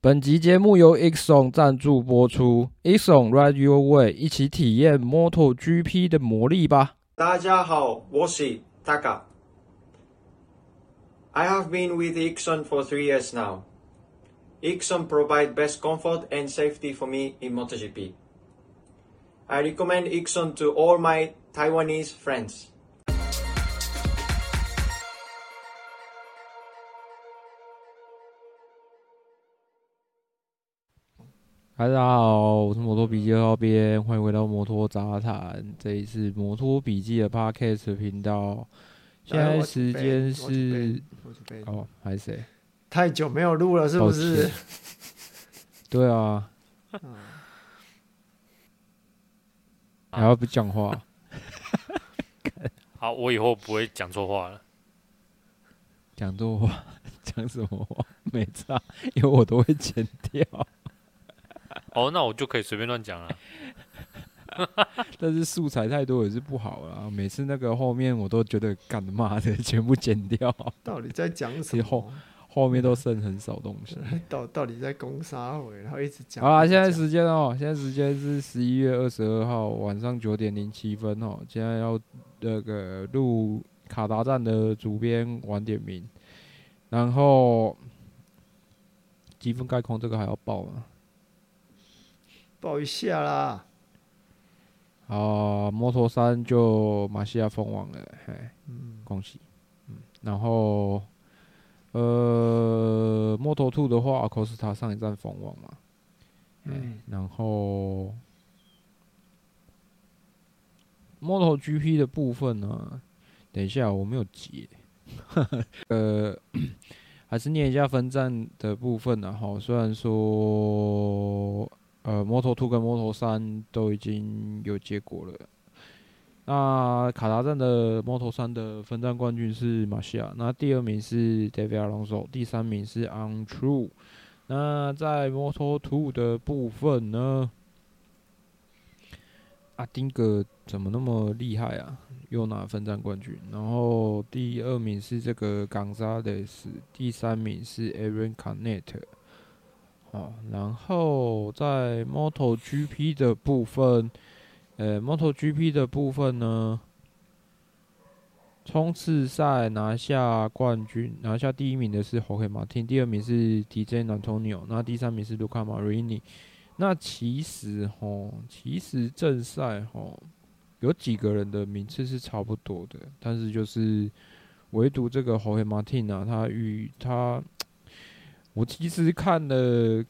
本集节目由 Exxon 赞助播出，Exxon Ride Your Way，一起体验 MotoGP 的魔力吧。大家好，我是 Taka。I have been with Exxon for three years now. Exxon provide best comfort and safety for me in MotoGP. I recommend Exxon to all my Taiwanese friends. 大家好，我是摩托笔记号编，欢迎回到摩托杂谈。这一次摩托笔记的 Podcast 频道。现在时间是哦，还是谁？太久没有录了，是不是？对啊。还要不讲话？好，我以后不会讲错话了。讲错话？讲什么话？没差，因为我都会剪掉。哦，那我就可以随便乱讲了。但是素材太多也是不好啦。每次那个后面我都觉得干嘛的，全部剪掉。到底在讲什么？后后面都剩很少东西。到到底在攻杀回，然后一直讲。好啦，现在时间哦，现在时间是十一月二十二号晚上九点零七分哦。现在要那个录卡达站的主编晚点名，然后积分概况这个还要报吗？报一下啦！啊，摩托三就马西亚封王了，嘿，嗯，恭喜，嗯，然后，呃，摩托兔的话，阿科斯塔上一站封王嘛，嗯，然后，摩托 GP 的部分呢，等一下我没有截，呃，还是念一下分站的部分呢，哈，虽然说。呃，摩托2跟摩托3都已经有结果了。那卡达站的摩托3的分站冠军是马西亚，那第二名是 David Alonso，第三名是 Untrue。那在摩托2的部分呢，阿丁格怎么那么厉害啊？又拿分站冠军。然后第二名是这个冈萨雷斯，第三名是 Aaron Canet。好，然后在 MotoGP 的部分，呃，MotoGP 的部分呢，冲刺赛拿下冠军，拿下第一名的是 Jorge Martin，第二名是 Tejay Antonio，那第三名是 Luca Marini。那其实吼，其实正赛吼，有几个人的名次是差不多的，但是就是唯独这个 Jorge Martin 啊，他与他。我其实看了，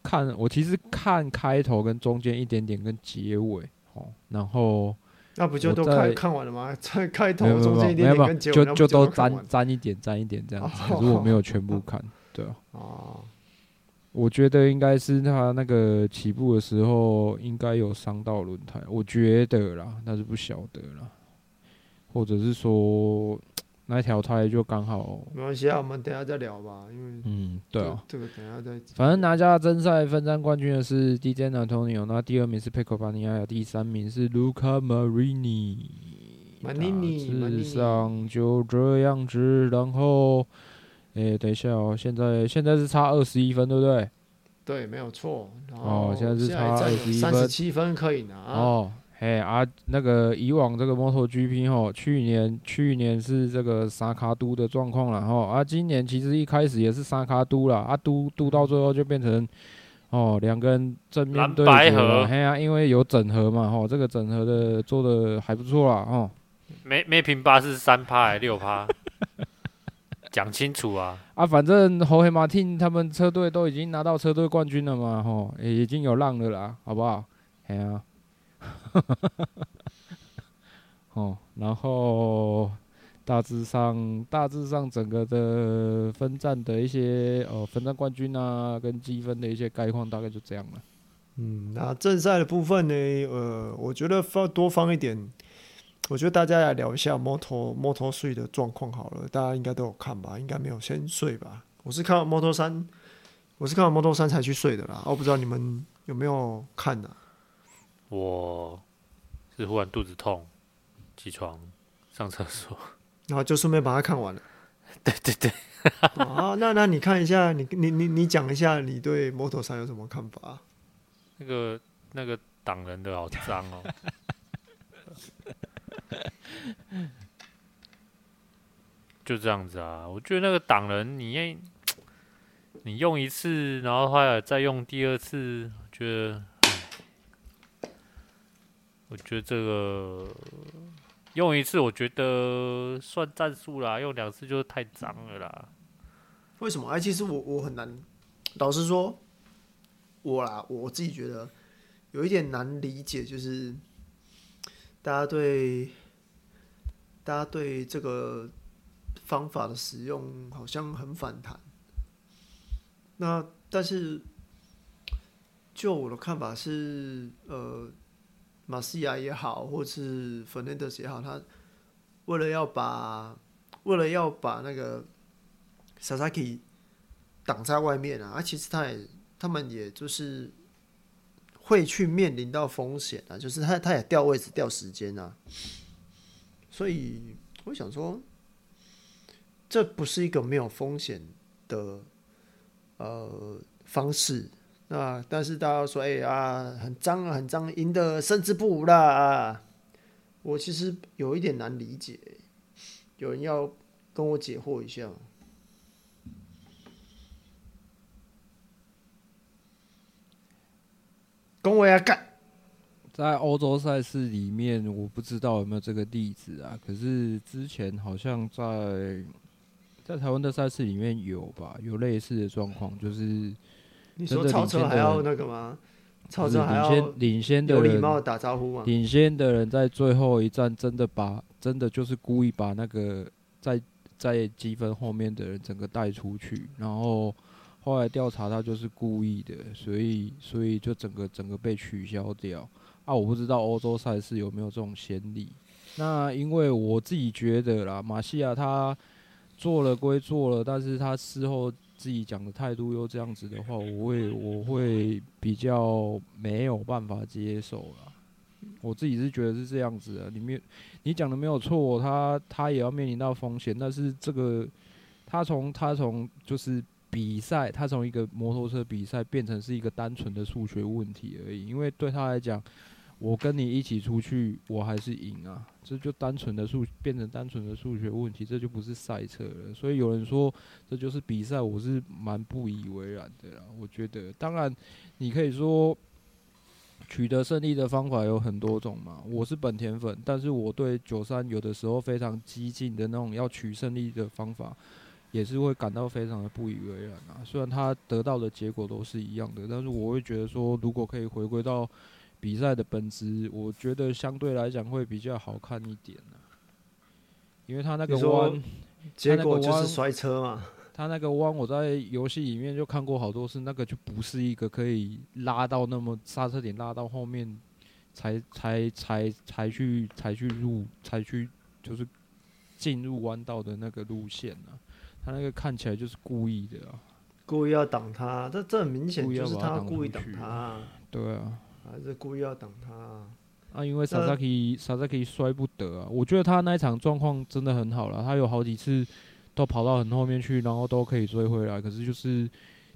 看我其实看开头跟中间一点点跟结尾，哦，然后那不就都看看完了吗？在开头中间一点点跟结尾，就就都沾沾一点沾一点这样子。可是我没有全部看，对啊。哦，我觉得应该是他那个起步的时候应该有伤到轮胎，我觉得啦，但是不晓得啦，或者是说。那条胎就刚好，没关系啊，我们等下再聊吧。因为嗯，对啊，这个等下再。反正拿下正赛分站冠军的是 Tejay Antonio，那第二名是 Pecco Bagnaia，第三名是 Luca Marini。Marini，事实上就这样子。然后，诶、欸，等一下哦，现在现在是差二十一分，对不对？对，没有错。哦，现在是差二十一分，三十七分可以拿。哦。哎啊，那个以往这个摩托 GP 吼，去年去年是这个三脚督的状况了吼，啊，今年其实一开始也是三脚督啦，啊，都都到最后就变成哦，两个人正面对决，嘿啊，因为有整合嘛吼，这个整合的做的还不错啦吼。没没平八是三趴还是六趴？讲清楚啊！啊，反正侯黑马汀他们车队都已经拿到车队冠军了嘛吼，也已经有浪了啦，好不好？嘿啊。哦，然后大致上，大致上整个的分站的一些哦，分站冠军啊，跟积分的一些概况，大概就这样了。嗯，那正赛的部分呢？呃，我觉得放多放一点，我觉得大家来聊一下摩托摩托税的状况好了。大家应该都有看吧？应该没有先睡吧？我是看到摩托三，我是看到摩托三才去睡的啦。我不知道你们有没有看呢、我是忽然肚子痛，起床上厕所，然后就顺便把它看完了。对 对对。啊，那那你看一下，你你你你讲一下，你对摩托三有什么看法？那个那个挡人的好脏哦。就这样子啊，我觉得那个挡人你，你你用一次，然后后来再用第二次，我觉得，我觉得这个用一次，我觉得算战术啦，用两次就是太脏了啦。为什么？哎，其实我我很难，老实说，我啦，我自己觉得有一点难理解，就是大家对大家对这个。方法的使用好像很反弹，那但是就我的看法是，呃，马西亚也好，或是 Fernandez 也好，他为了要把为了要把那个 Sasaki 挡在外面啊，啊，其实他也他们也就是会去面临到风险啊，就是他他也掉位置掉时间啊，所以我想说。这不是一个没有风险的呃方式，那但是大家说，哎呀，很脏啊，很脏，赢的胜之不武啦啊！我其实有一点难理解，有人要跟我解惑一下。跟我要干，在欧洲赛事里面，我不知道有没有这个例子啊。可是之前好像在。在台湾的赛事里面有吧，有类似的状况，就是你说超车还要那个吗？超车还要领先的礼貌打招呼吗？领先的人在最后一站真的把真的就是故意把那个在在积分后面的人整个带出去，然后后来调查他就是故意的，所以所以就整个整个被取消掉。啊，我不知道欧洲赛事有没有这种先例。那因为我自己觉得啦，马西亚他。做了归做了，但是他事后自己讲的态度又这样子的话，我会我会比较没有办法接受了。我自己是觉得是这样子的，你没你讲的没有错，他他也要面临到风险，但是这个他从他从就是比赛，他从一个摩托车比赛变成是一个单纯的数学问题而已，因为对他来讲。我跟你一起出去，我还是赢啊！这就单纯的数变成单纯的数学问题，这就不是赛车了。所以有人说这就是比赛，我是蛮不以为然的啦。我觉得，当然你可以说取得胜利的方法有很多种嘛。我是本田粉，但是我对九三有的时候非常激进的那种要取胜利的方法，也是会感到非常的不以为然啊。虽然他得到的结果都是一样的，但是我会觉得说，如果可以回归到。比赛的本质，我觉得相对来讲会比较好看一点呢，因为他那个弯，结果就是摔车嘛。他那个弯，我在游戏里面就看过好多次，那个就不是一个可以拉到那么刹车点拉到后面才才才才去才去入才去就是进入弯道的那个路线啊。他那个看起来就是故意的啊，故意要挡他，这这很明显就是他故意挡他，对啊。还是故意要挡他啊！啊，因为萨萨克萨萨克摔不得啊！我觉得他那一场状况真的很好了，他有好几次都跑到很后面去，然后都可以追回来。可是就是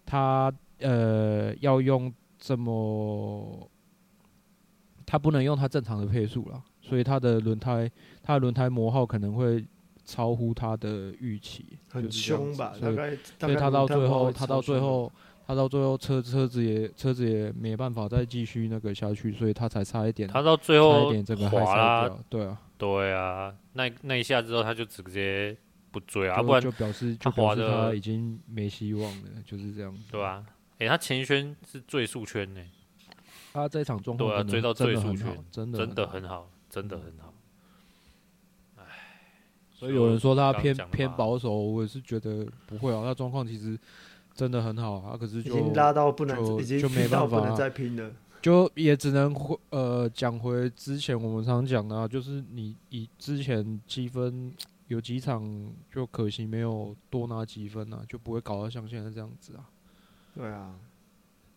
他呃要用这么，他不能用他正常的配速了，所以他的轮胎他的轮胎磨耗可能会超乎他的预期，很凶吧？所以大概，所以他到最后，他到最后。他到最后车车子也车子也没办法再继续那个下去，所以他才差一点。他到最后差一点这个滑了，对啊，对啊，那那一下之后他就直接不追啊，不然就表示就表示他已经没希望了，就是这样。对啊，哎、欸，他前一圈是最速圈呢，他这场状况对啊，追到最速圈，真的真的很好，真的很好。唉，所以有人说他偏偏保守，我也是觉得不会啊，他状况其实。真的很好啊，可是就已经拉到不能，就已经就没 办法，不能再拼了，就也只能回呃讲回之前我们常讲的啊，就是你以之前积分有几场就可惜没有多拿几分啊，就不会搞到像现在这样子啊。对啊，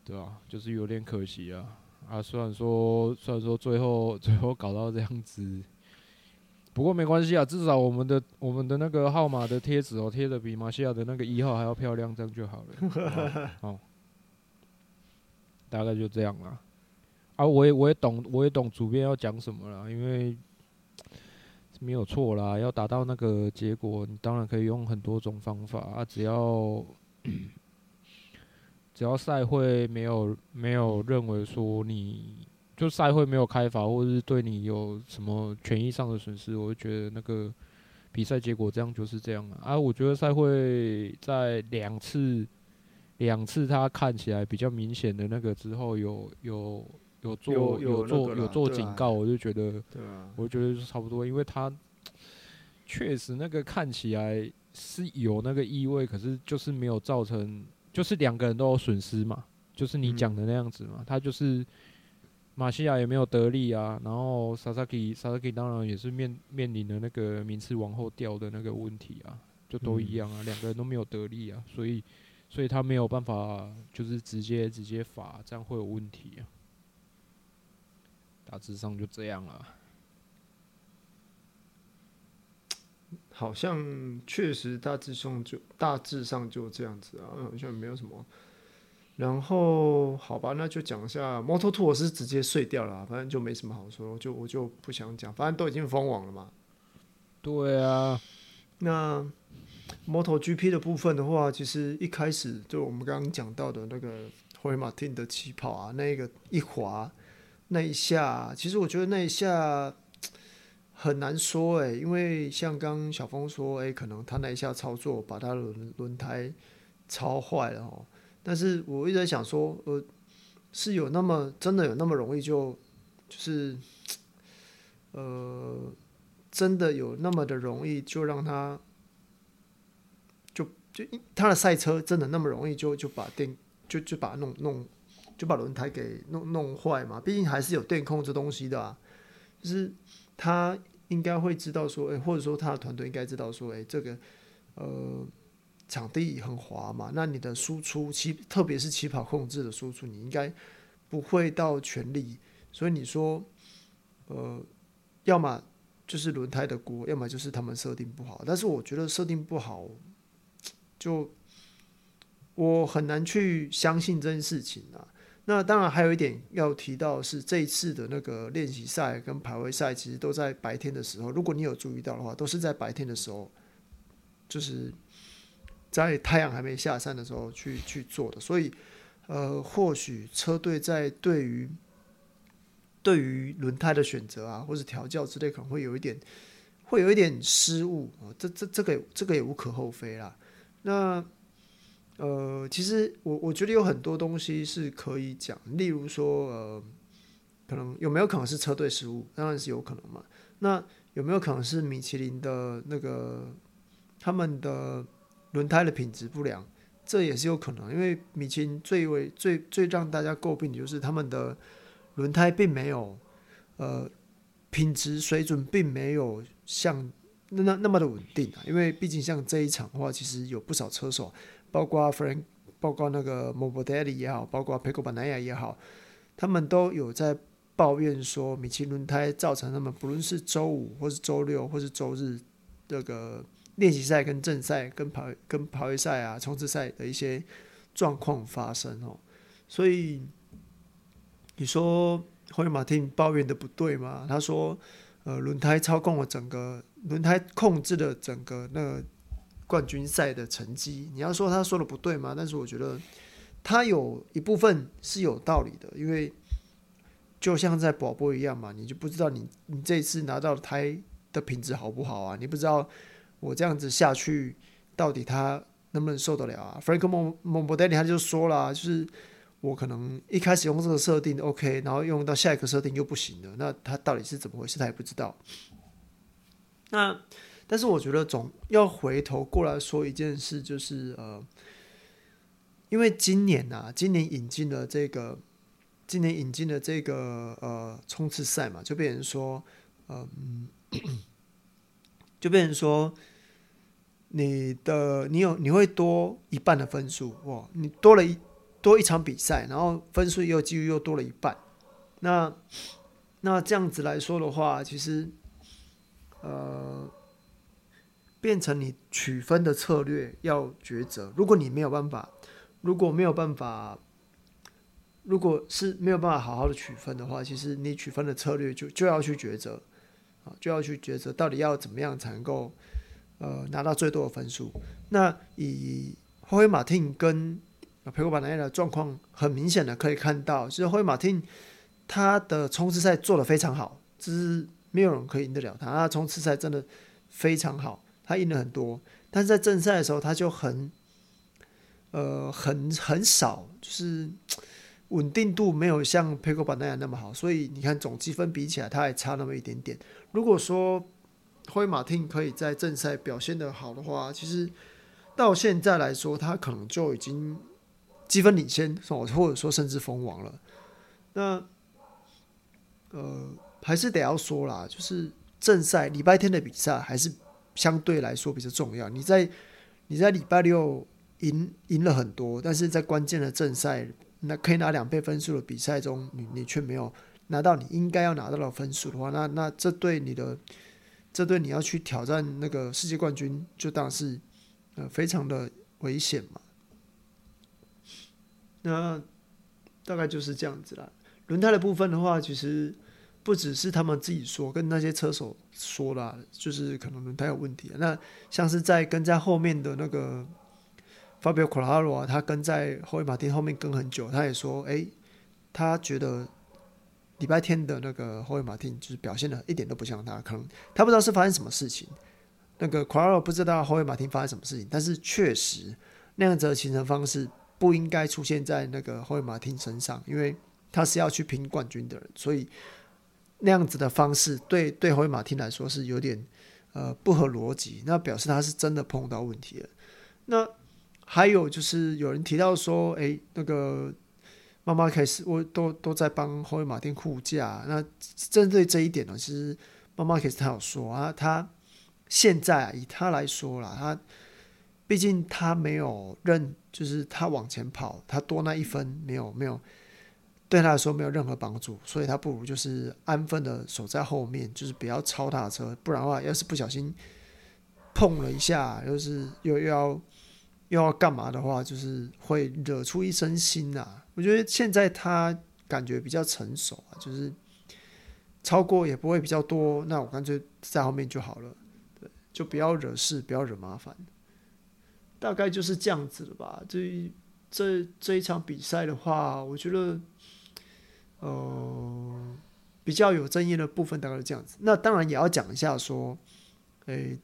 对啊，就是有点可惜啊啊，虽然说虽然说最后最后搞到这样子。不过没关系啊，至少我们的我们的那个号码的贴纸哦，贴的比马西亚的那个一号还要漂亮，这样就好了。哦，大概就这样啦。啊，我也我也懂，我也懂主编要讲什么啦，因为没有错啦，要达到那个结果，你当然可以用很多种方法啊，只要只要赛会没有没有认为说你。就赛会没有开罚，或者是对你有什么权益上的损失，我就觉得那个比赛结果这样就是这样啊。啊，我觉得赛会在两次两次他看起来比较明显的那个之后有，有有有做有，做有做警告，我就觉得，对啊，我就觉得差不多，因为他确实那个看起来是有那个意味，可是就是没有造成，就是两个人都有损失嘛，就是你讲的那样子嘛，他就是。马西亚也没有得利啊，然后萨萨基萨萨基当然也是面面临的那个名次往后掉的那个问题啊，就都一样啊，两、嗯、个人都没有得利啊，所以所以他没有办法就是直接直接罚，这样会有问题啊。大致上就这样了。好像确实大致上就大致上就这样子啊，好像没有什么。然后好吧，那就讲一下 Moto2，我是直接碎掉了，反正就没什么好说，就我就不想讲，反正都已经封网了嘛。对啊，那 MotoGP 的部分的话，其实一开始就我们刚刚讲到的那个霍尔马汀的起跑啊，那个一滑那一下，其实我觉得那一下很难说哎，因为像刚小峰说，哎，可能他那一下操作把他的轮轮胎超坏了哦。但是我一直在想说，呃，是有那么真的有那么容易就就是，呃，真的有那么的容易就让他就就他的赛车真的那么容易就就把电就就把弄弄就把轮胎给弄弄坏嘛？毕竟还是有电控这东西的啊，就是他应该会知道说，哎，或者说他的团队应该知道说，哎，这个呃。场地很滑嘛，那你的输出起，特别是起跑控制的输出，你应该不会到全力。所以你说，呃，要么就是轮胎的锅，要么就是他们设定不好。但是我觉得设定不好，就我很难去相信这件事情啊。那当然还有一点要提到是，这一次的那个练习赛跟排位赛其实都在白天的时候。如果你有注意到的话，都是在白天的时候，就是。在太阳还没下山的时候去去做的，所以，呃，或许车队在对于对于轮胎的选择啊，或者调教之类，可能会有一点会有一点失误啊，这这这个这个也无可厚非啦。那呃，其实我我觉得有很多东西是可以讲，例如说呃，可能有没有可能是车队失误？当然是有可能嘛。那有没有可能是米其林的那个他们的？轮胎的品质不良，这也是有可能，因为米其林最为最最让大家诟病的就是他们的轮胎并没有，呃，品质水准并没有像那那那么的稳定啊。因为毕竟像这一场的话，其实有不少车手，包括 Frank，包括那个 Morbidelli 也好，包括 Pecco Bagnaia 也好，他们都有在抱怨说，米其轮胎造成他们不论是周五或是周六或是周日这个。练习赛跟正赛跟跑跟跑位赛啊冲刺赛的一些状况发生哦，所以你说霍尔马汀抱怨的不对吗？他说，呃，轮胎操控了整个轮胎控制了整个那个冠军赛的成绩。你要说他说的不对吗？但是我觉得他有一部分是有道理的，因为就像在广播一样嘛，你就不知道你你这次拿到的胎的品质好不好啊？你不知道。我这样子下去，到底他能不能受得了啊？Franco Morbidelli 他就说了，就是我可能一开始用这个设定 OK，然后用到下一个设定又不行了，那他到底是怎么回事？他也不知道。那但是我觉得总要回头过来说一件事，就是呃，因为今年啊，今年引进了这个，今年引进了这个呃冲刺赛嘛，就变成说，嗯、就变成说，你的你有你会多一半的分数哇！你多了一多一场比赛，然后分数又几乎又多了一半。那那这样子来说的话，其实，呃，变成你取分的策略要抉择。如果你没有办法，如果没有办法，如果是没有办法好好的取分的话，其实你取分的策略就就要去抉择就要去抉择到底要怎么样才能够呃拿到最多的分数。那以霍伊马汀跟佩科巴拿亚的状况，很明显的可以看到，就是霍伊马汀。他的冲刺赛做得非常好，只是没有人可以赢得了他。他冲刺赛真的非常好，他赢了很多。但是在正赛的时候，他就很，呃，很很少，就是稳定度没有像佩科巴那样那么好。所以你看总积分比起来，他还差那么一点点。如果说灰马汀可以在正赛表现的好的话，其实到现在来说，他可能就已经积分领先，或者说甚至封王了。那。呃，还是得要说啦，就是正赛礼拜天的比赛还是相对来说比较重要。你在你在礼拜六赢赢了很多，但是在关键的正赛，那可以拿两倍分数的比赛中，你你却没有拿到你应该要拿到的分数的话，那那这对你的这对你要去挑战那个世界冠军，就当然是呃非常的危险嘛。那大概就是这样子啦。轮胎的部分的话，其实不只是他们自己说，跟那些车手说啦，就是可能轮胎有问题。那像是在跟在后面的那个 Fabio Quartararo 啊，他跟在霍伊马丁后面跟很久，他也说，哎、他觉得礼拜天的那个霍伊马丁就是表现的一点都不像他，可能他不知道是发生什么事情。那个 Quararo 不知道霍伊马丁发生什么事情，但是确实那样子的行程方式不应该出现在那个霍伊马丁身上，因为。他是要去拼冠军的人，所以那样子的方式对对霍伊马丁来说是有点呃不合逻辑。那表示他是真的碰到问题了。那还有就是有人提到说，哎、那个妈妈开始我都都在帮霍伊马丁护驾。那针对这一点呢，其实妈妈开始他有说啊，他现在、啊、以他来说啦，他毕竟他没有认，就是他往前跑，他多那一分没有没有。对他来说没有任何帮助，所以他不如就是安分的守在后面，就是不要超他的车，不然的话，要是不小心碰了一下，又是又又要又要干嘛的话，就是会惹出一身腥啊。我觉得现在他感觉比较成熟啊，就是超过也不会比较多，那我干脆在后面就好了，对，就不要惹事，不要惹麻烦，大概就是这样子了吧。这这这一场比赛的话，我觉得。呃，比较有争议的部分大概是这样子。那当然也要讲一下，说，诶、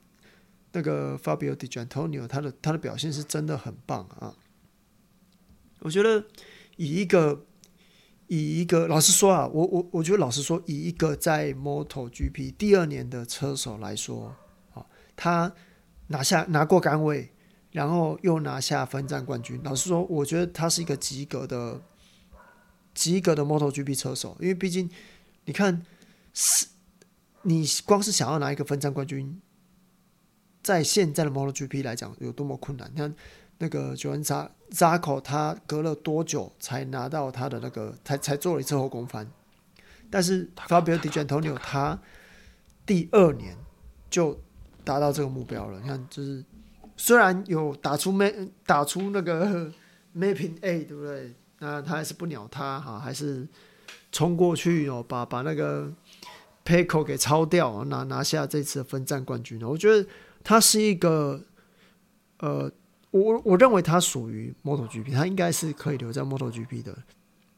那个 Fabio Di Giannantonio 他的他的表现是真的很棒啊。我觉得以一个以一个老实说啊，我我我觉得老实说，以一个在 MotoGP 第二年的车手来说，啊，他拿下拿过杆位，然后又拿下分站冠军。老实说，我觉得他是一个及格的。及格的 MotoGP 车手，因为毕竟你看，是，你光是想要拿一个分站冠军，在现在的 MotoGP 来讲有多么困难？你看那个 Johann Zarco，他隔了多久才拿到他的那个，才才做了一次后空翻？但是 Fabio Di Giannantonio 他第二年就达到这个目标了。你看，就是虽然有打出没打出那个 Mapping A，对不对？那他还是不鸟他哈，还是冲过去哦，把把那个 Pecco 给超掉，拿拿下这次的分站冠军。我觉得他是一个，呃，我我认为他属于 MotoGP，他应该是可以留在 MotoGP 的。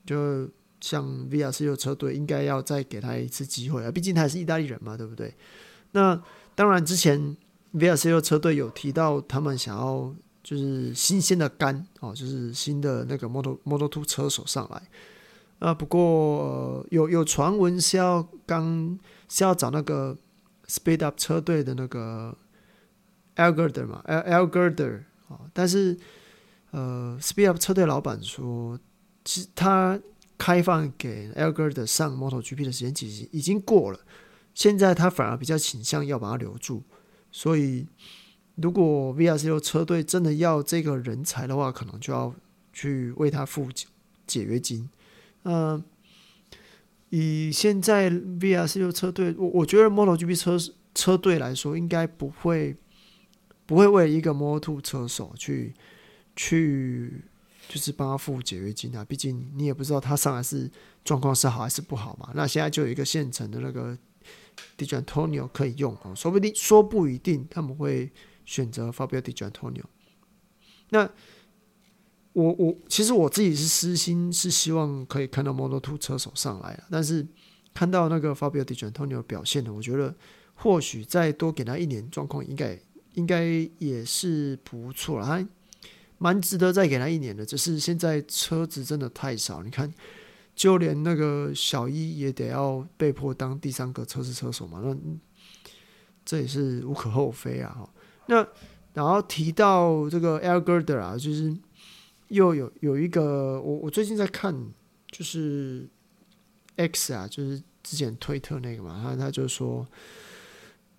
就像 VR46 车队应该要再给他一次机会啊，毕竟他还是意大利人嘛，对不对？那当然，之前 VR46 车队有提到他们想要。就是新鲜的肝哦，就是新的那个 Moto Moto2 车手上来啊。不过、有有传闻是要刚是要找那个 Speed Up 车队的那个 Algirder 嘛，Algirder 啊。但是呃，Speed Up 车队老板说，其实他开放给 Elgird 上 MotoGP 的时间其实已经过了，现在他反而比较倾向要把他留住，所以。如果 VRC 6车队真的要这个人才的话，可能就要去为他付解约金。嗯、以现在 VR46 车队，我我觉得 MotoGP 车车队来说，应该不会不会为一个 Moto2 车手去去就是帮他付解约金啊。毕竟你也不知道他上来是状况是好还是不好嘛。那现在就有一个现成的那个 Di Giannantonio 可以用哦，说不定说不一定他们会选择 Fabio Di Giannantonio。那我我其实我自己是私心是希望可以看到 Moto2 车手上来了，但是看到那个 Fabio Di Giannantonio 表现呢，我觉得或许再多给他一年，状况应该应该也是不错了，还蛮值得再给他一年的。只是现在车子真的太少，你看，就连那个小一也得要被迫当第三个测试车手嘛，那这也是无可厚非啊。那然后提到这个 Algirder 啊，就是。又有有一个，我我最近在看，就是 X 啊，就是之前推特那个嘛，他他就说，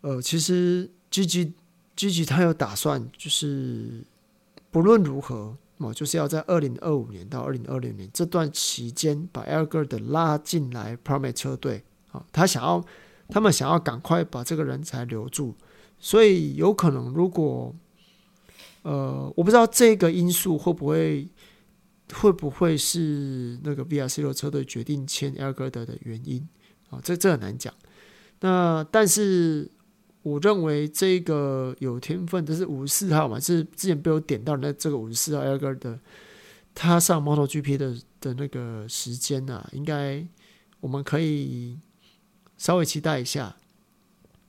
呃，其实 GG Gigi 他有打算，就是不论如何，哦，就是要在二零二五年到二零二六年这段期间，把 Algirder 拉进来 Pramac 车队，啊，他想要，他们想要赶快把这个人才留住，所以有可能如果。呃，我不知道这个因素会不会会不会是那个 VRC 六车队决定签 Algirder 的原因啊？这这很难讲。那但是我认为这个有天分，这是五十四号嘛，是之前被我点到那这个五十四号 Algirder，他上 MotoGP 的的那个时间啊，应该我们可以稍微期待一下。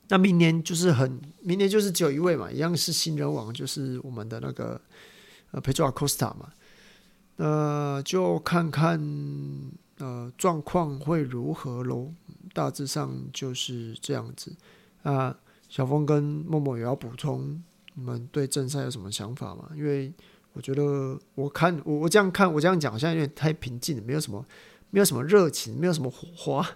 那明年就是很，明年就是只有一位嘛，一样是新人王，就是我们的那个呃，Pedro Acosta 嘛。呃，就看看呃状况会如何喽。大致上就是这样子。啊，小峰跟默默也要补充，你们对正赛有什么想法吗？因为我觉得，我看我我这样看，我这样讲好像有点太平静了，没有什么，没有什么热情，没有什么火花。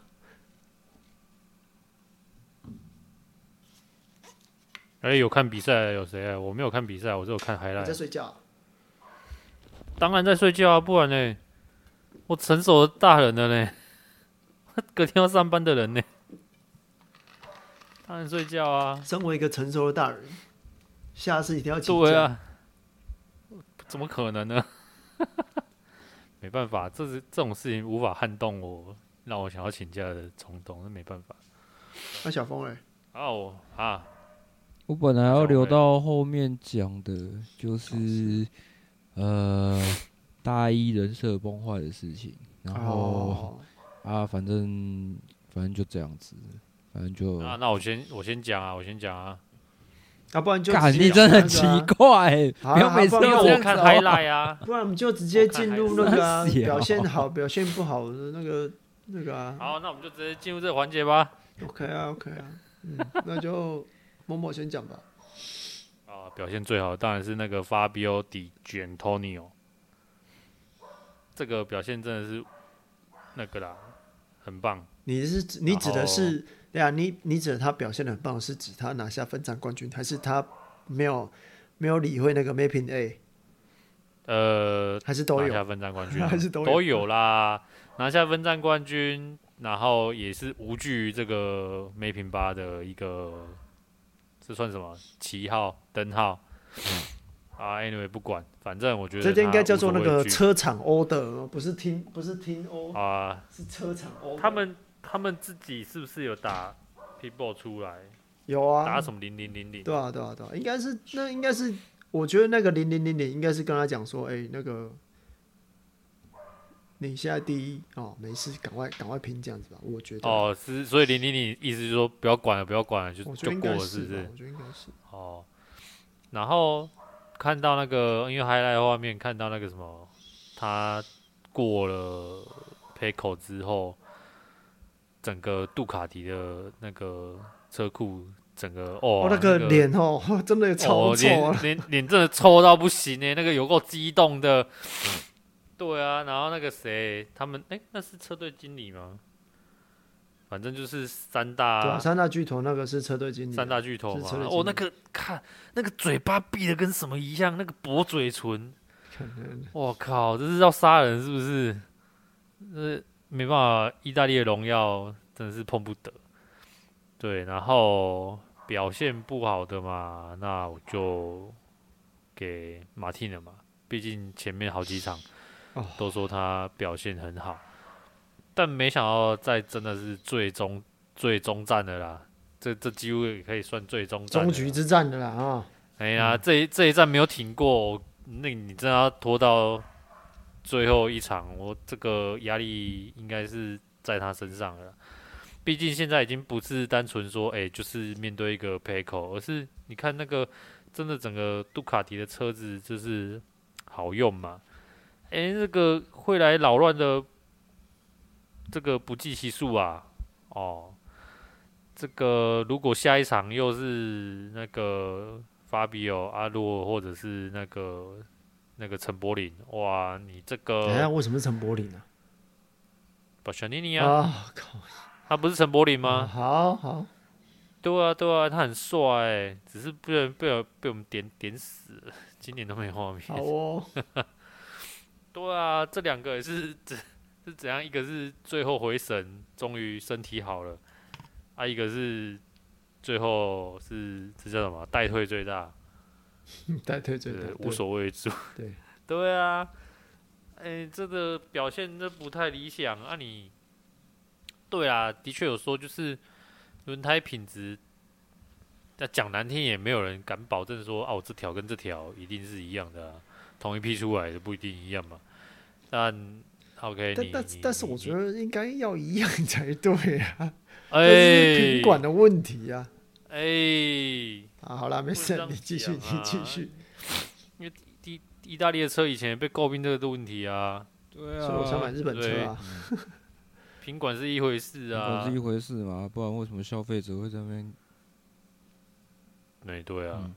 哎、欸，有看比赛有谁啊？我没有看比赛，我只有看 highlight。在睡觉？当然在睡觉啊，不然呢？我成熟的大人了呢，隔天要上班的人呢，当然睡觉啊。身为一个成熟的大人，下次一定要请假。对啊，怎么可能呢？没办法，这是这种事情无法撼动我，让我想要请假的冲动，那没办法。那小峰哎，哦啊。我本来要留到后面讲的，就是呃大一人设崩坏的事情，然后啊，反正反正就这样子，反正就啊，那我先我先讲啊，我先讲啊，啊，不然就你真的很奇怪，不要每次都我看 highlight 啊，不然我们就直接进入那个表现好表现不好的那个那个啊，好，那我们就直接进入这个环节吧，OK 啊，OK 啊，嗯，那就。某某先讲吧。啊，表现最好的当然是那个 Fabio Di Giannantonio，这个表现真的是那个啦，很棒。你是指你指的是对啊？你你指的他表现的很棒，是指他拿下分站冠军，还是他没有没有理会那个 Mapping A？呃，还是都有拿下分站冠军，还是都有都有啦，拿下分站冠军，然后也是无惧这个 Mapping 八的一个。这算什么旗号灯号？嗯、啊，anyway 不管，反正我觉得这应该叫做那个车厂 order，不是听不是听 order 啊，是车厂 order。他们他们自己是不是有打 pitbull 出来？有啊，打什么零零零零？对啊对啊对啊，应该是那应该是，我觉得那个零零零零应该是跟他讲说，哎、欸，那个。你现在第一哦，没事，赶快赶快拼这样子吧，我觉得。哦，是，所以零零零意思就是说不要管了，不要管了，就就过了，是不是？我觉得应该是。哦，然后看到那个，因为 highlight 画面看到那个什么，他过了 Pecco 之后，整个杜卡迪的那个车库，整个哦，哦那个脸哦，真的超臭，脸脸脸真的臭到不行呢，那个有够激动的。对啊，然后那个谁，他们哎，那是车队经理吗？反正就是三大，对啊，三大巨头，那个是车队经理，三大巨头嘛。哦，那个看那个嘴巴闭的跟什么一样，那个薄嘴唇，我靠，这是要杀人是不是？这没办法，意大利的荣耀真的是碰不得。对，然后表现不好的嘛，那我就给马丁了嘛。毕竟前面好几场都说他表现很好，但没想到在真的是最终最终战的啦，这这几乎也可以算最终战，终局之战的啦啊！哎呀，这一这一战没有挺过，那你真的要拖到最后一场，我这个压力应该是在他身上了。毕竟现在已经不是单纯说，哎、就是面对一个 PECO 而是你看那个真的整个杜卡迪的车子就是好用嘛？哎、欸，那个会来扰乱的这个不计其数啊！哦，这个如果下一场又是那个法比奥、阿洛，或者是那个那个陈柏霖，哇，你这个哎呀，为什么是陈柏霖呢？巴夏尼尼啊！啊靠！他不是陈柏霖吗？啊、好好，对啊，对啊，他很帅哎，只是被人被我被我们点点死了，今年都没画面。好哦，对啊，这两个也是怎是怎样？一个是最后回神，终于身体好了，啊，一个是最后是这叫什么？代退最大，代退最大，无所谓住。对对啊，哎、欸，这个表现这不太理想啊，你。对啊，的确有说，就是轮胎品质，那讲难听也没有人敢保证说，哦，这条跟这条一定是一样的，啊，同一批出来的不一定一样嘛。但 OK，但但但是我觉得应该要一样才对啊，哎，这是品管的问题啊。哎，啊，好了，没事，你继续，你继续。因为意意大利的车以前也被诟病这个问题啊，对啊，所以我想买日本车啊。品管是一回事啊，品管是一回事嘛，不然为什么消费者会在那边？对对啊，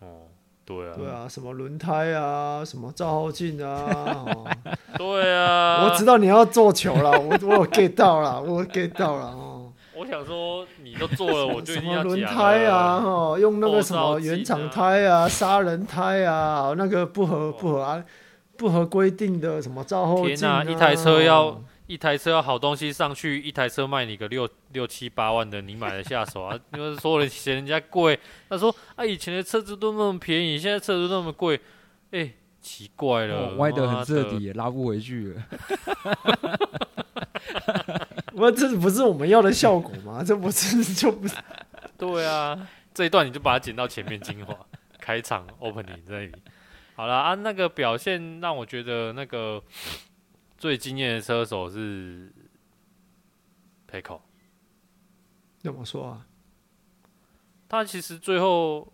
嗯、哦，对啊，对啊，什么轮胎啊，什么照后镜啊，哦、对啊，我知道你要做球了，我我有 get 到了，我 get 到了哦。我想说，你都做了，我就一定要轮胎啊，哦，用那个什么原厂胎啊，杀人胎啊，那个不合不合啊，不合规定的什么照后镜啊，天啊，一台车要。一台车要好东西上去，一台车卖你个六六七八万的，你买得下手啊？因为说人嫌人家贵，他说啊，以前的车子都那么便宜，现在车子都那么贵，哎、欸，奇怪了，哦、歪得很彻底，拉不回去了。我这不是我们要的效果吗？这不是就不是？对啊，这一段你就把它剪到前面精华，开场 opening 这里。好了啊，那个表现让我觉得那个。最惊艳的车手是 Pecco，怎么说啊？他其实最后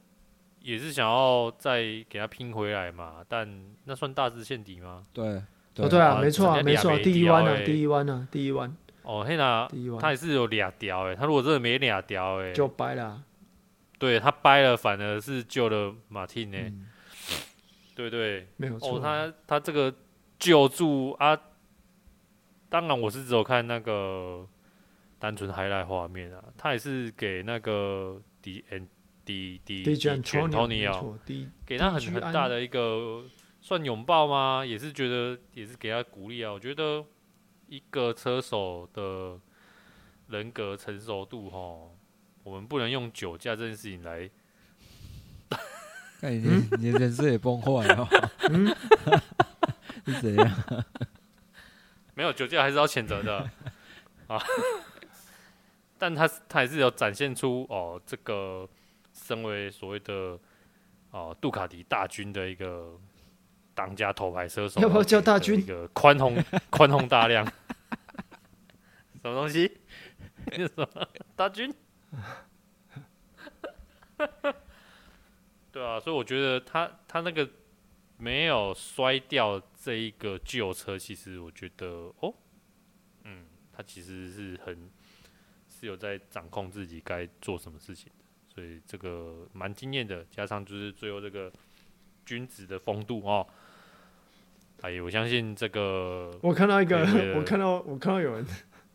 也是想要再给他拼回来嘛，但那算大致线底吗？对，对哦对啊，没错啊，没错，第一弯啊，第一弯啊，第一弯。哦，嘿呐，第一弯，他也是有俩条诶，他如果真的没俩条诶，就掰了。对他掰了，反而是救了马丁呢。嗯、对，对对，没有错。哦，他他这个救助啊。当然，我是只有看那个单纯 highlight 画面啊，他也是给那个 D N D D D Antonio 给他很很大的一个算拥抱吗？也是觉得也是给他鼓励啊。我觉得一个车手的人格成熟度哈，我们不能用酒驾这件事情来。哎，你你人设也崩坏了，嗯，是怎样？没有酒驾还是要谴责的啊，但他他还是有展现出哦，这个身为所谓的哦杜卡迪大军的一个当家头牌车手，要不要叫大军？一个宽宏宽宏大量，什么东西？什么大军？对啊，所以我觉得他他那个。没有摔掉这一个旧车，其实我觉得哦，嗯，他其实是很是有在掌控自己该做什么事情的，所以这个蛮惊艳的。加上就是最后这个君子的风度哦，哎，我相信这个我看到一个，我看到我看到有人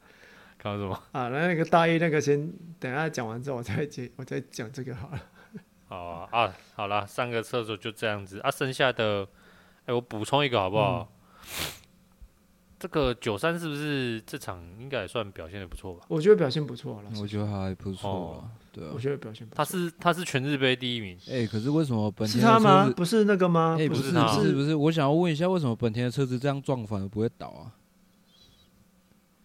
看到什么 啊？那那个大一那个先等下讲完之后，我再接我再讲这个好了。好啊，啊，好了，上个厕所就这样子啊，剩下的，哎、欸，我补充一个好不好？这个九三是不是这场应该也算表现的不错吧？我觉得表现不错了。我觉得还不错、哦、对啊，我觉得表现不错。他是他是全日杯第一名。哎、欸，可是为什么本田是他吗？不是那个吗？哎、欸，不是不是，不是不是，我想要问一下，为什么本田的车子这样撞反而不会倒啊？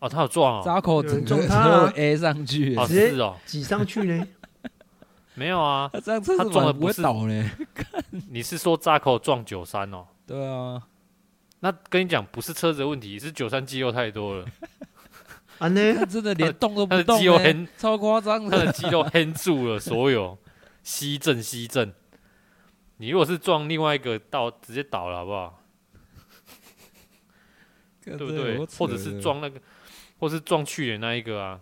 哦，他有撞哦，扎口整个车 A 上去，哦是哦，挤上去呢？没有啊，他这样车子撞的不会倒呢？你是说扎口撞九三哦？对啊。那跟你讲，不是车子的问题，是九三肌肉太多了。啊呢，他真的连动都不动，他的肌肉很超夸张，他的肌肉 hand 住了所有，吸震吸震。你如果是撞另外一个倒，直接倒了好不好？对不对？或者是撞那个，或是撞去年那一个啊？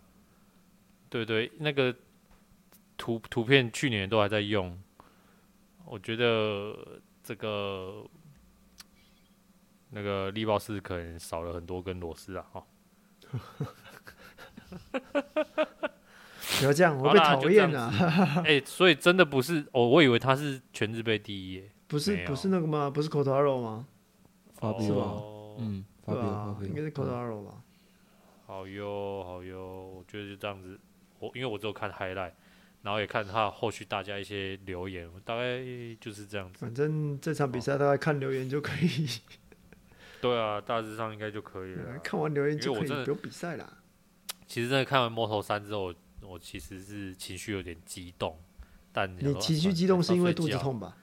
对不对？那个图图片去年都还在用，我觉得这个。那个力爆室可能少了很多根螺丝啊！哈，不要这样，我被讨厌了。哎、欸，所以真的不是哦，我以为他是全日杯第一耶，不是不是那个吗？不是 Quartararo 吗？法比吧？嗯，对吧？应该是 Quartararo 吧？好哟，好哟，我觉得就这样子。我因为我只有看 highlight，然后也看他后续大家一些留言，大概就是这样子。反正这场比赛大概看留言就可以。对啊，大致上应该就可以了。看完留言就可以不用比赛啦。其实，在看完 Moto3 之后，我其实是情绪有点激动。但你情绪激动是因为肚子痛吧？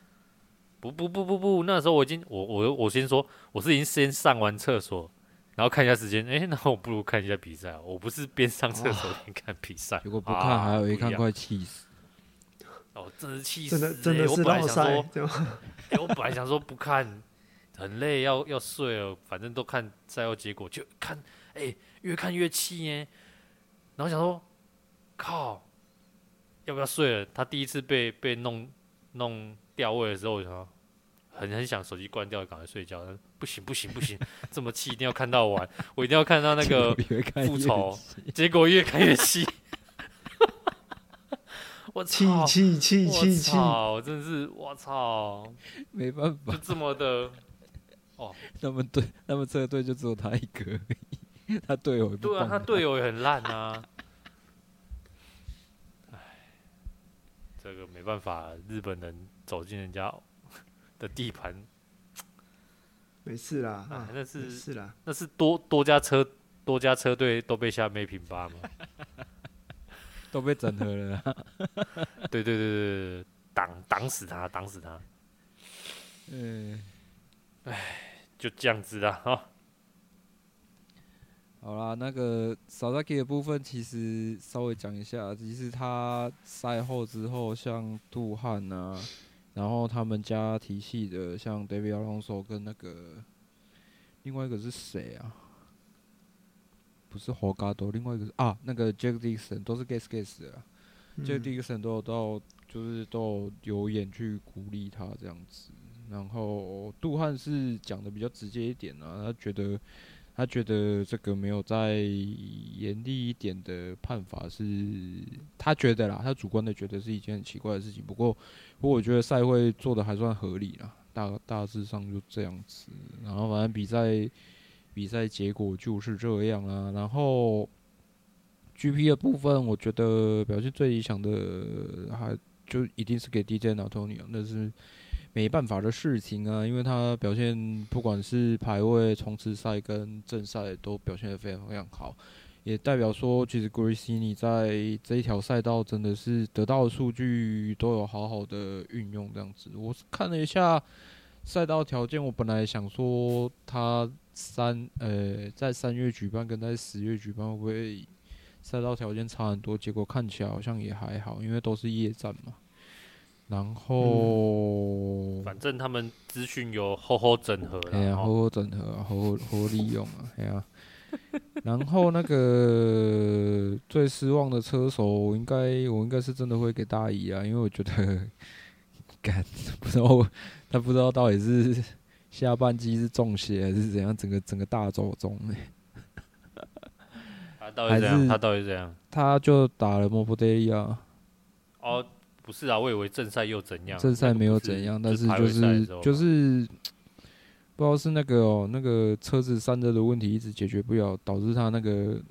不不不不不，那时候我已经我我我先说，我是已经先上完厕所，然后看一下时间，哎，那我不如看一下比赛。我不是边上厕所边看比赛。如果不看，还有一看快气死。哦，真是气死！真的真的是我本来想说，哎，我本来想说不看。很累，要要睡了。反正都看赛后结果，就看，哎、欸，越看越气耶。然后想说，靠，要不要睡了？他第一次被被弄弄掉位的时候，我想很很想手机关掉，赶快睡觉。不行不行不行，这么气一定要看到完，我一定要看到那个 复仇。结果越看越气，我气气气气气！我真的是我操，没办法，就这么的。哦，那么对，那么这个队就只有他一个而已，他队友对啊，他队友也很烂啊。哎，这个没办法，日本人走进人家的地盘，没事啦，啊，那是是啦，那是多多家车多家车队都被下妹品八嘛，都被整合了，对对对对，挡挡死他，挡死他，嗯，哎。就这样子啦哈。好啦，那个 Sasaki 的部分其实稍微讲一下，其实他赛后之后，像杜汉啊，然后他们家体系的像 David Alonso 跟那个另外一个是谁啊？不是 Holgado，另外一个是啊，那个 Jack Dixon 都是 Gas Gas 的啊、嗯、，Jack Dixon 都有到就是都有留言去鼓励他这样子。然后杜汉是讲的比较直接一点啊，他觉得他觉得这个没有再严厉一点的判罚是，他觉得啦，他主观的觉得是一件很奇怪的事情。不过，不过我觉得赛会做的还算合理啦，大大致上就这样子。然后反正比赛比赛结果就是这样啦。然后 GP 的部分，我觉得表现最理想的还就一定是给 DJ Antonio，那是。没办法的事情啊，因为他表现不管是排位、冲刺赛跟正赛都表现得非常非常好，也代表说其实 Gresini 在这一条赛道真的是得到的数据都有好好的运用这样子。我看了一下赛道条件，我本来想说他三呃在三月举办跟在十月举办会不会赛道条件差很多，结果看起来好像也还好，因为都是夜战嘛。然后、嗯，反正他们资讯有好好整合了，哎呀，好好整合啊，好好好利用啊，哎呀。然后那个最失望的车手，我应该我应该是真的会给大姨啊，因为我觉得，干不知道他不知道到底是下半季是中邪还是怎样，整个整个大走中哎。他 到底怎样？他到底怎样？他就打了莫布德利亚。哦。不是啊，我以为正赛又怎样？正赛没有怎样，但是就是就是，不知道是那个哦，那个车子散热的问题一直解决不了，导致他那个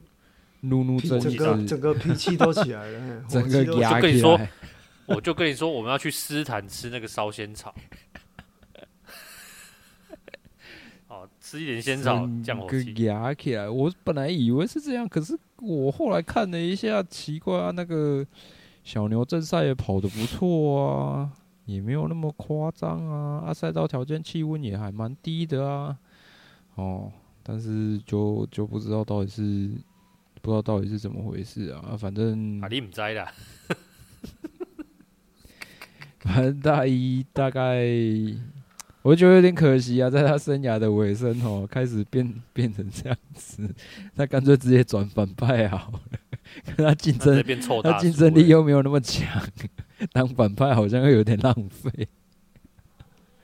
怒怒症整个整个脾气都起来了，整个压跟你说，我就跟你说，我们要去斯坦吃那个烧仙草。哦，吃一点仙草降火气。压起来，我本来以为是这样，可是我后来看了一下，奇怪啊，那个小牛正赛也跑得不错啊。也没有那么夸张啊，啊，赛道条件气温也还蛮低的啊，哦，但是就就不知道到底是不知道到底是怎么回事啊，反正啊，你唔知啦，反正大一大概我觉得有点可惜啊，在他生涯的尾声哦，开始变变成这样子，他干脆直接转反派好了，跟他竞争，他竞争力又没有那么强。当反派好像又有点浪费。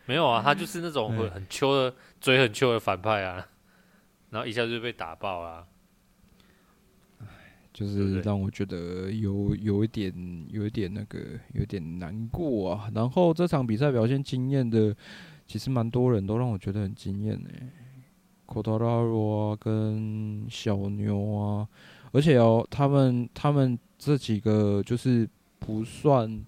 没有啊，他就是那种很很秋的嘴很秋的反派啊，然后一下就被打爆啊。就是让我觉得有有一点有一点那个有点难过啊。然后这场比赛表现惊艳的，其实蛮多人都让我觉得很惊艳呢。科塔拉罗啊，跟小牛啊，而且哦，他们他们这几个就是。不算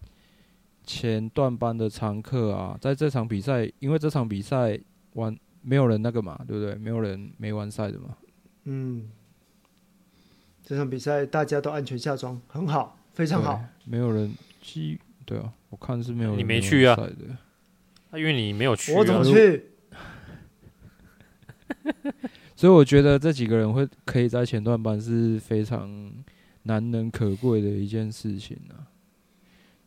前段班的常客啊，在这场比赛，因为这场比赛完没有人那个嘛，对不对？没有人没完赛的嘛。嗯，这场比赛大家都安全下装，很好，非常好。没有人去，对啊，我看是没有人。你没去啊？因为你没有去啊。我怎么去？所以我觉得这几个人会可以在前段班是非常难能可贵的一件事情啊。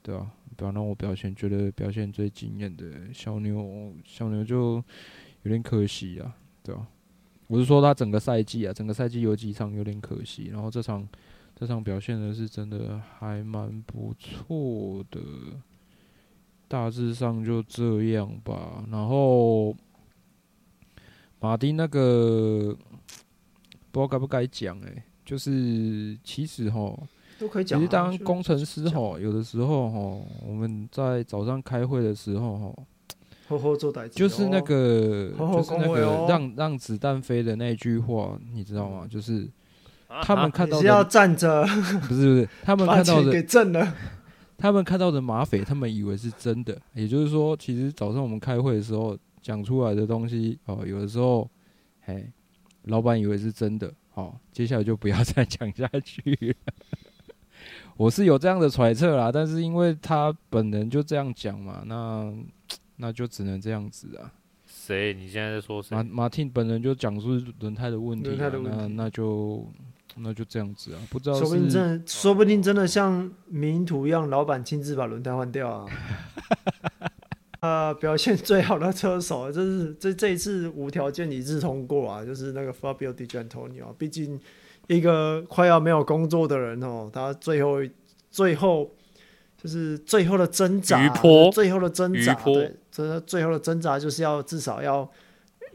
对啊，不要让我表现觉得表现最惊艳的小牛，小牛就有点可惜啊，对啊，我是说他整个赛季啊，整个赛季有几场有点可惜，然后这场这场表现的是真的还蛮不错的，大致上就这样吧。然后马丁那个不知道该不该讲哎，就是其实齁。其实当工程师哈，有的时候哈，我们在早上开会的时候吼，就是那个就是那个让让子弹飞的那句话，你知道吗？就是他们看到的要站着，不是不是，他们看到的给震了，他们看到的马匪，他们以为是真的。也就是说，其实早上我们开会的时候讲出来的东西哦，有的时候，嘿，老板以为是真的，好，接下来就不要再讲下去了。我是有这样的揣测啦，但是因为他本人就这样讲嘛，那那就只能这样子啊。谁？你现在在说谁？马马汀本人就讲述轮胎的问题，啊，那那就那就这样子啊。不知道，说不定真的，说不定真的像迷途一样，老板亲自把轮胎换掉啊。啊，表现最好的车手，这是这这一次无条件一致通过啊，就是那个 Fabio Di Giannantonio，毕竟。一个快要没有工作的人哦，他最后最后就是最后的挣扎，最后的挣扎，对，这最后的挣扎就是要至少要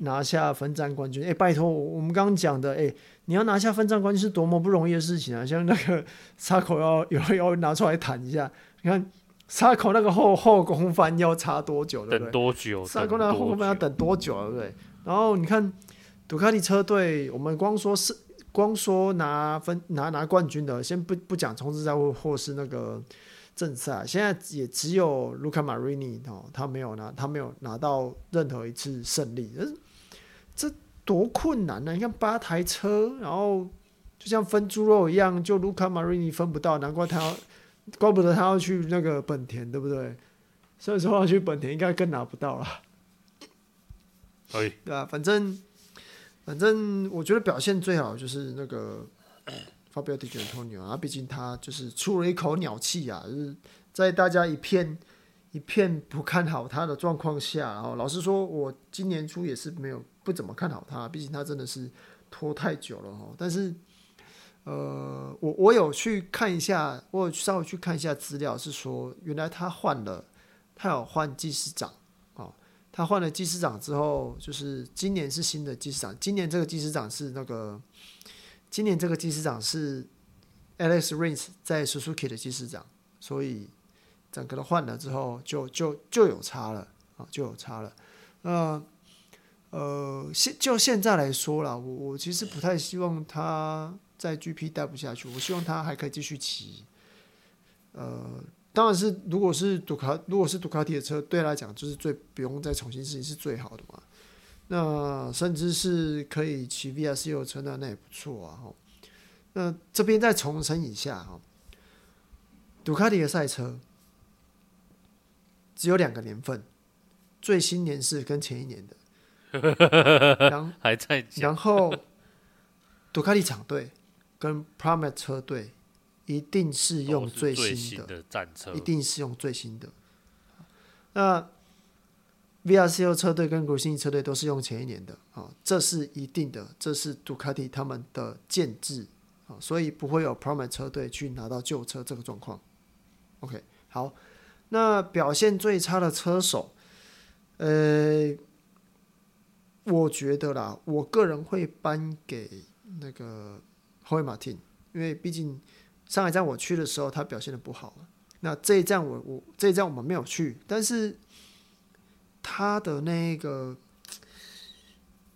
拿下分站冠军。哎，拜托，我们刚刚讲的，哎，你要拿下分站冠军是多么不容易的事情啊！像那个插口要有要拿出来谈一下，你看沙口那个后后空翻要差多久，对不对？等多久？沙口那个后空翻要等多久，对不对？然后你看杜卡迪车队，我们光说是。光说拿分拿拿冠军的，先不不讲冲刺赛或或是那个正赛，现在也只有卢卡马瑞尼哦，他没有拿，他没有拿到任何一次胜利，这这多困难呢、啊？你看八台车，然后就像分猪肉一样，就卢卡马瑞尼分不到，难怪他要，怪不得他要去那个本田，对不对？所以说要去本田，应该更拿不到了。可以，对啊，反正。反正我觉得表现最好就是那个 Fabio Di Giannantonio 啊，毕竟他就是出了一口鸟气啊，就是在大家一片一片不看好他的状况下，然后老实说，我今年初也是没有不怎么看好他，毕竟他真的是拖太久了哈。但是，呃，我我有去看一下，我有稍微去看一下资料，是说原来他换了，他有换技师长。他换了技师长之后，就是今年是新的技师长。今年这个技师长是那个，今年这个技师长是 Alex Rins 在 Suzuki 的技师长，所以整个的换了之后就，就就有差了啊，就有差了。呃呃，现就现在来说啦，我我其实不太希望他在 GP 待不下去，我希望他还可以继续骑。呃，当然是如果是杜卡，如果是杜卡迪的车，对他来讲就是最不用再重新试是最好的嘛。那甚至是可以骑 VRC 车，那那也不错啊。那这边再重申一下哈，杜卡迪的赛车只有两个年份，最新年是跟前一年的。然还在讲，然后杜卡迪厂队跟 Promet 车队一定是用最新的战车，一定是用最新的。那 VRCO 车队跟 Gresini 车队都是用前一年的啊，这是一定的，这是杜卡迪他们的建制啊，所以不会有 Promet 车队去拿到旧车这个状况。OK，好，那表现最差的车手，呃。我觉得啦，我个人会颁给那个 Jorge Martin，因为毕竟上一站我去的时候他表现的不好。那这一站我我这一站我们没有去，但是他的那个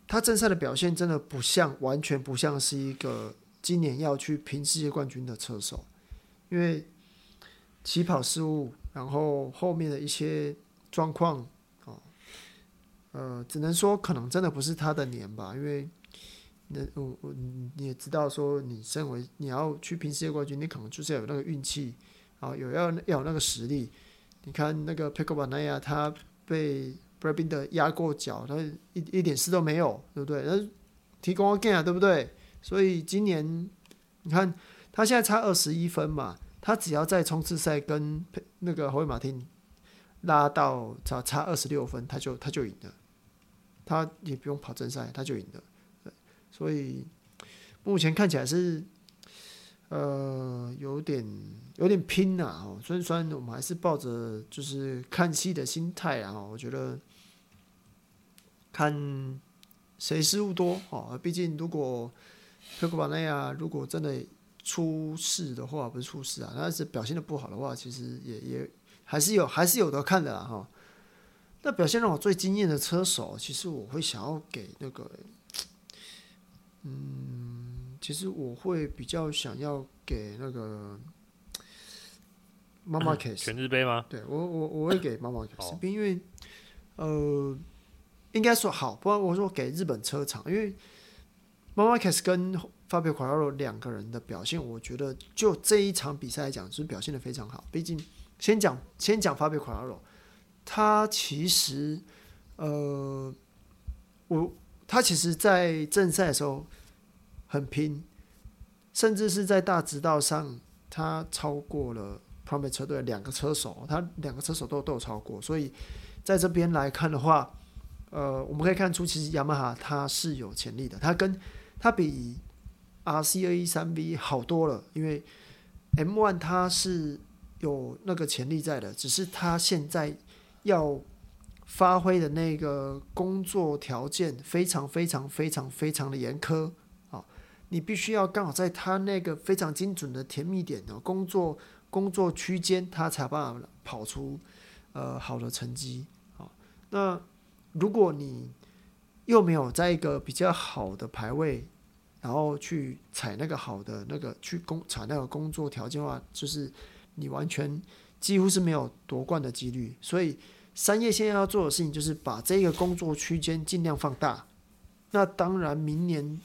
他正赛的表现真的不像，完全不像是一个今年要去拼世界冠军的车手，因为起跑失误，然后后面的一些状况。呃，只能说可能真的不是他的年吧，因为那我我你也知道，说你身为你要去拼世界冠军，你可能就是要有那个运气啊，有要要有那个实力。你看那个 Pecco Bagnaia，他被 Brad Binder 压过脚，他一一点事都没有，对不对？那提供 again 啊，对不对？所以今年你看他现在差二十一分嘛，他只要在冲刺赛跟那个侯伟马汀拉到差差二十六分，他就他就赢了。他也不用跑正赛，他就赢了。所以目前看起来是，呃，有点有点拼呐。哦，虽然说我们还是抱着就是看戏的心态啊。我觉得看谁失误多哦。毕竟如果佩科巴内亚如果真的出事的话，不是出事啊，但是表现的不好的话，其实也也还是有还是有得看的啦哈。那表现让我最惊艳的车手，其实我会想要给那个，嗯，其实我会比较想要给那个 妈妈 case 全日杯吗？对我我我会给马马卡斯，因为呃，应该说好，不然我说给日本车厂，因为妈妈 case 跟法比奥奎拉罗两个人的表现，我觉得就这一场比赛来讲，是表现的非常好。毕竟先讲先讲法比奥奎拉罗。他其实，呃，我他其实，在正赛的时候很拼，甚至是在大直道上，他超过了 Pramac 车队两个车手，他两个车手都都有超过，所以在这边来看的话，呃，我们可以看出，其实雅马哈它是有潜力的，它跟它比 RC 二一三 V 好多了，因为 M1 它是有那个潜力在的，只是它现在。要发挥的那个工作条件非常非常非常非常的严苛啊！你必须要刚好在他那个非常精准的甜蜜点的工作工作区间，他才有办法跑出呃好的成绩啊。那如果你又没有在一个比较好的排位，然后去踩那个好的那个去工踩那个工作条件的话，就是你完全。几乎是没有夺冠的几率，所以三叶现在要做的事情就是把这个工作区间尽量放大。那当然，明年，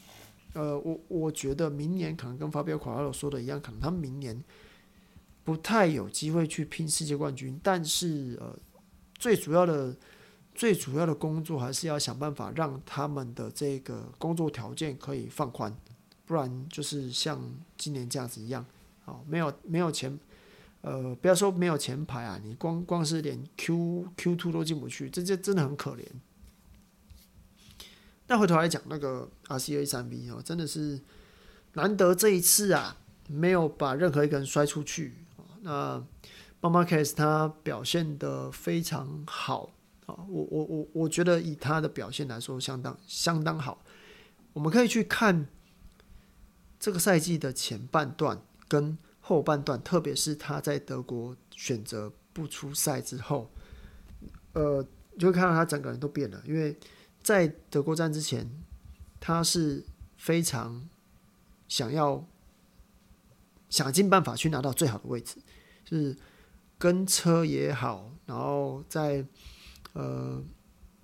呃，我我觉得明年可能跟法比奥·奎拉罗说的一样，可能他们明年不太有机会去拼世界冠军。但是，呃，最主要的、最主要的工作还是要想办法让他们的这个工作条件可以放宽，不然就是像今年这样子一样，好，没有没有钱。呃，不要说没有前排啊，你光光是连 Q Q two 都进不去，这这真的很可怜。那回头来讲，那个 R C A 三 V 哦，真的是难得这一次啊，没有把任何一个人摔出去。那 Marquez 他表现的非常好啊，我我我我觉得以他的表现来说，相当相当好。我们可以去看这个赛季的前半段跟。后半段，特别是他在德国选择不出赛之后，呃，就会看到他整个人都变了。因为在德国站之前，他是非常想要想尽办法去拿到最好的位置，就是跟车也好，然后在呃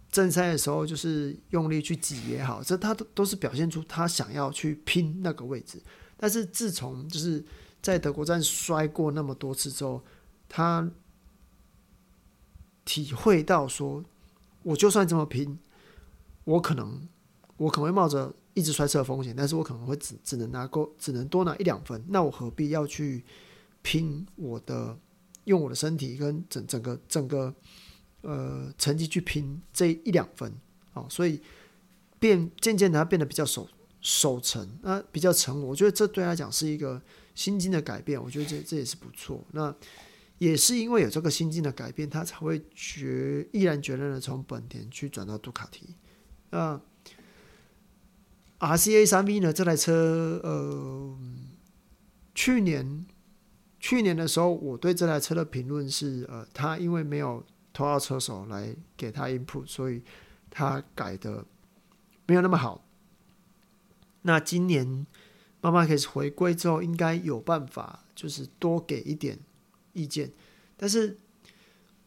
正赛的时候就是用力去挤也好，这他都都是表现出他想要去拼那个位置。但是自从就是在德国站摔过那么多次之后，他体会到说，我就算这么拼，我可能我可能会冒着一直摔车的风险，但是我可能会只只能拿够，只能多拿一两分。那我何必要去拼我的，用我的身体跟整整个整个呃成绩去拼这一两分？哦，所以变渐渐的他变得比较守守成，那比较沉稳。我觉得这对他讲是一个心境的改变，我觉得这这也是不错。那。也是因为有这个心境的改变，他才会决毅然决然的从本田去转到杜卡迪。那 RCA 三 V 呢？这台车，呃，去年去年的时候，我对这台车的评论是，呃，他因为没有头号车手来给他 input，所以他改的没有那么好。那今年妈妈开始回归之后，应该有办法，就是多给一点。意见，但是，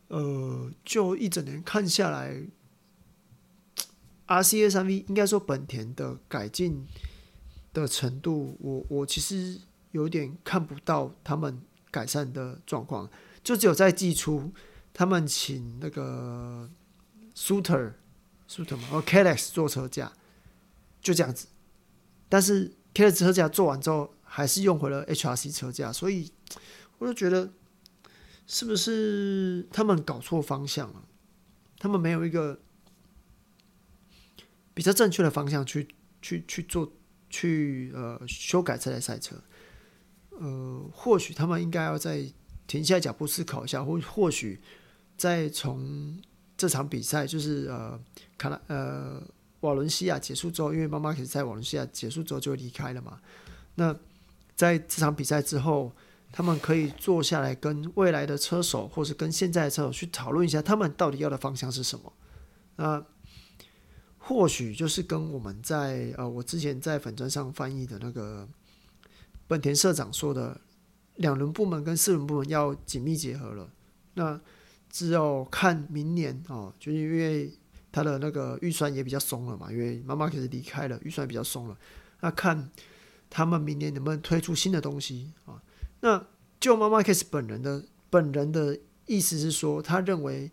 呃，就一整年看下来，RCA 三 V 应该说本田的改进的程度，我我其实有点看不到他们改善的状况，就只有在季初他们请那个 Suter Suter 嘛，哦 Kalex 做车架，就这样子，但是 K 的车架做完之后，还是用回了 HRC 车架，所以我就觉得。是不是他们搞错方向了？他们没有一个比较正确的方向去去去做去呃修改这台赛车。呃，或许他们应该要再停下脚步思考一下，或或许再从这场比赛就是呃卡拉呃瓦伦西亚结束之后，因为妈妈可是在瓦伦西亚结束之后就离开了嘛。那在这场比赛之后。他们可以坐下来跟未来的车手，或是跟现在的车手去讨论一下，他们到底要的方向是什么？那或许就是跟我们在呃，我之前在粉砖上翻译的那个本田社长说的，两轮部门跟四轮部门要紧密结合了。那只有看明年哦，就是因为他的那个预算也比较松了嘛，因为妈妈开始离开了，预算比较松了。那看他们明年能不能推出新的东西啊？那就妈妈开始本人的本人的意思是说，他认为，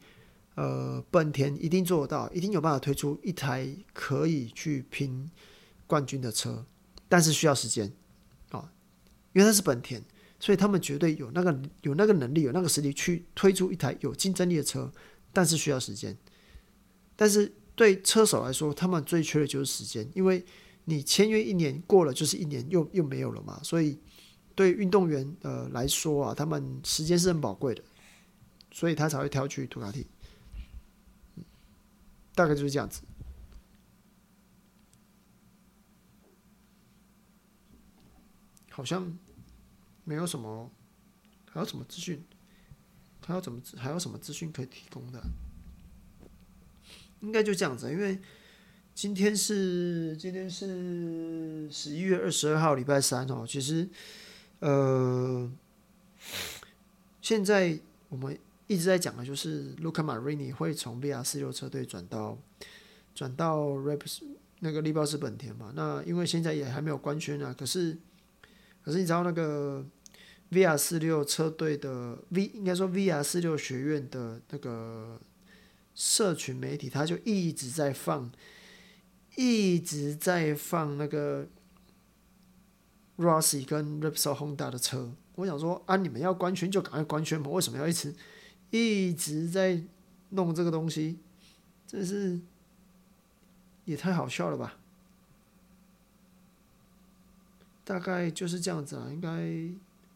呃，本田一定做得到，一定有办法推出一台可以去拼冠军的车，但是需要时间啊，因为他是本田，所以他们绝对有那个有那个能力，有那个实力去推出一台有竞争力的车，但是需要时间。但是对车手来说，他们最缺的就是时间，因为你签约一年过了就是一年，又又没有了嘛，所以。对运动员呃来说啊，他们时间是很宝贵的，所以他才会挑去杜卡迪。大概就是这样子。好像没有什么，还有什么资讯？还有怎么还有什么资讯可以提供的？应该就这样子，因为今天是今天是十一月二十二号，礼拜三哦，其实。呃，现在我们一直在讲的就是卢卡马瑞尼会从 VR 四六车队转到转到 Raps 那个力豹斯本田嘛？那因为现在也还没有官宣啊，可是可是你知道那个 VR 四六车队的 V 应该说 VR 四六学院的那个社群媒体，他就一直在放一直在放那个。Rossi 跟 Repsol Honda 的车，我想说啊，你们要官宣就赶快官宣嘛，为什么要一直一直在弄这个东西？真是也太好笑了吧！大概就是这样子啊，应该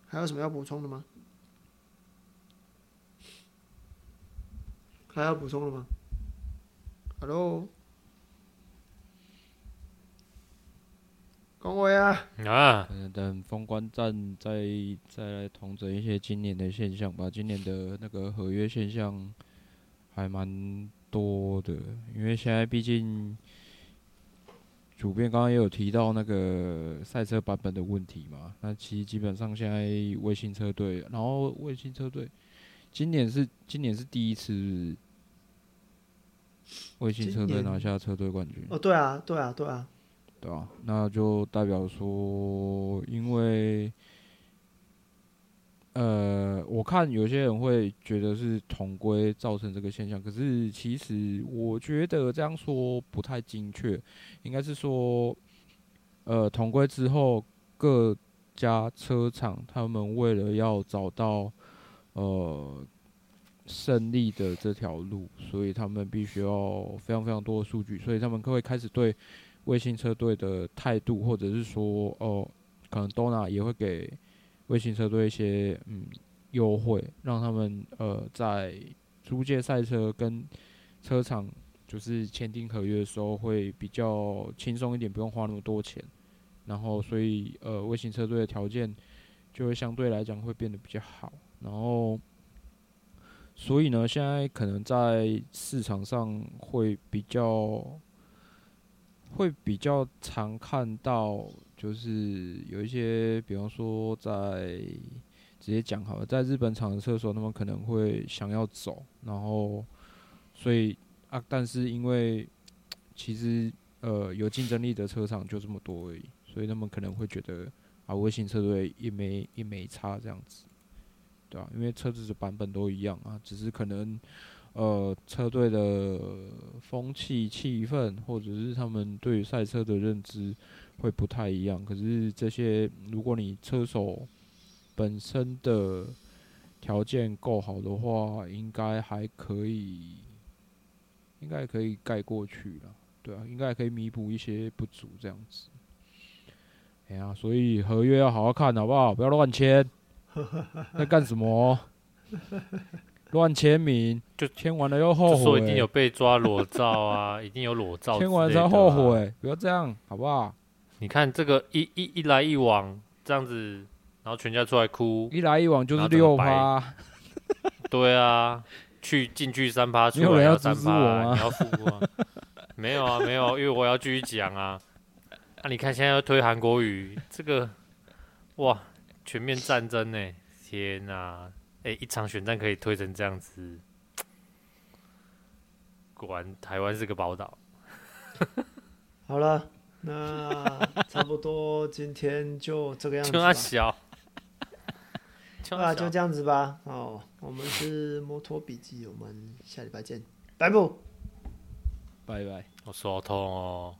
还有什么要补充的吗？还要补充了吗？Hello。恭维啊！啊，等封关战再再来统整一些今年的现象吧。今年的那个合约现象还蛮多的，因为现在毕竟主编刚刚也有提到那个赛车版本的问题嘛。那其实基本上现在卫星车队，然后卫星车队今年是今年是第一次卫星车队拿下车队冠军。哦，对啊，对啊，对啊，对啊，那就代表说，因为。呃，我看有些人会觉得是同归造成这个现象，可是其实我觉得这样说不太精确，应该是说，呃，同归之后各家车厂他们为了要找到呃胜利的这条路，所以他们必须要非常非常多的数据，所以他们会开始对卫星车队的态度，或者是说哦、可能多纳也会给。卫星车队一些嗯优惠，让他们呃在租借赛车跟车厂就是签订合约的时候会比较轻松一点，不用花那么多钱。然后所以呃卫星车队的条件就会相对来讲会变得比较好。然后所以呢，现在可能在市场上会比较会比较常看到。就是有一些，比方说在直接讲好了，在日本厂的车手，他们可能会想要走，然后所以啊，但是因为其实呃有竞争力的车厂就这么多而已，所以他们可能会觉得啊，微型车队也没也没差这样子，对吧、啊？因为车子的版本都一样啊，只是可能呃车队的风气气氛，或者是他们对赛车的认知。会不太一样，可是这些，如果你车手本身的条件够好的话，应该还可以，应该可以盖过去了，对啊，应该可以弥补一些不足这样子。哎呀，所以合约要好好看，好不好？不要乱签，在干什么？乱签名，就签完了又后悔。说一定有被抓裸照啊，一定有裸照，签完才后悔，不要这样，好不好？你看这个一一一来一往这样子，然后全家出来哭，一来一往就是六趴。对啊，去进去三趴，出来要三趴，你要付啊？没有啊，没有，因为我要继续讲啊。那、啊、你看现在要推韩国语，这个哇，全面战争呢？天哪、啊！哎、欸，一场选战可以推成这样子，果然台湾是个宝岛。好了。那差不多，今天就这个样子吧。小，小啊，就这样子吧。哦，我们是摩托笔记，我们下礼拜见，拜拜。拜拜，我手好痛哦。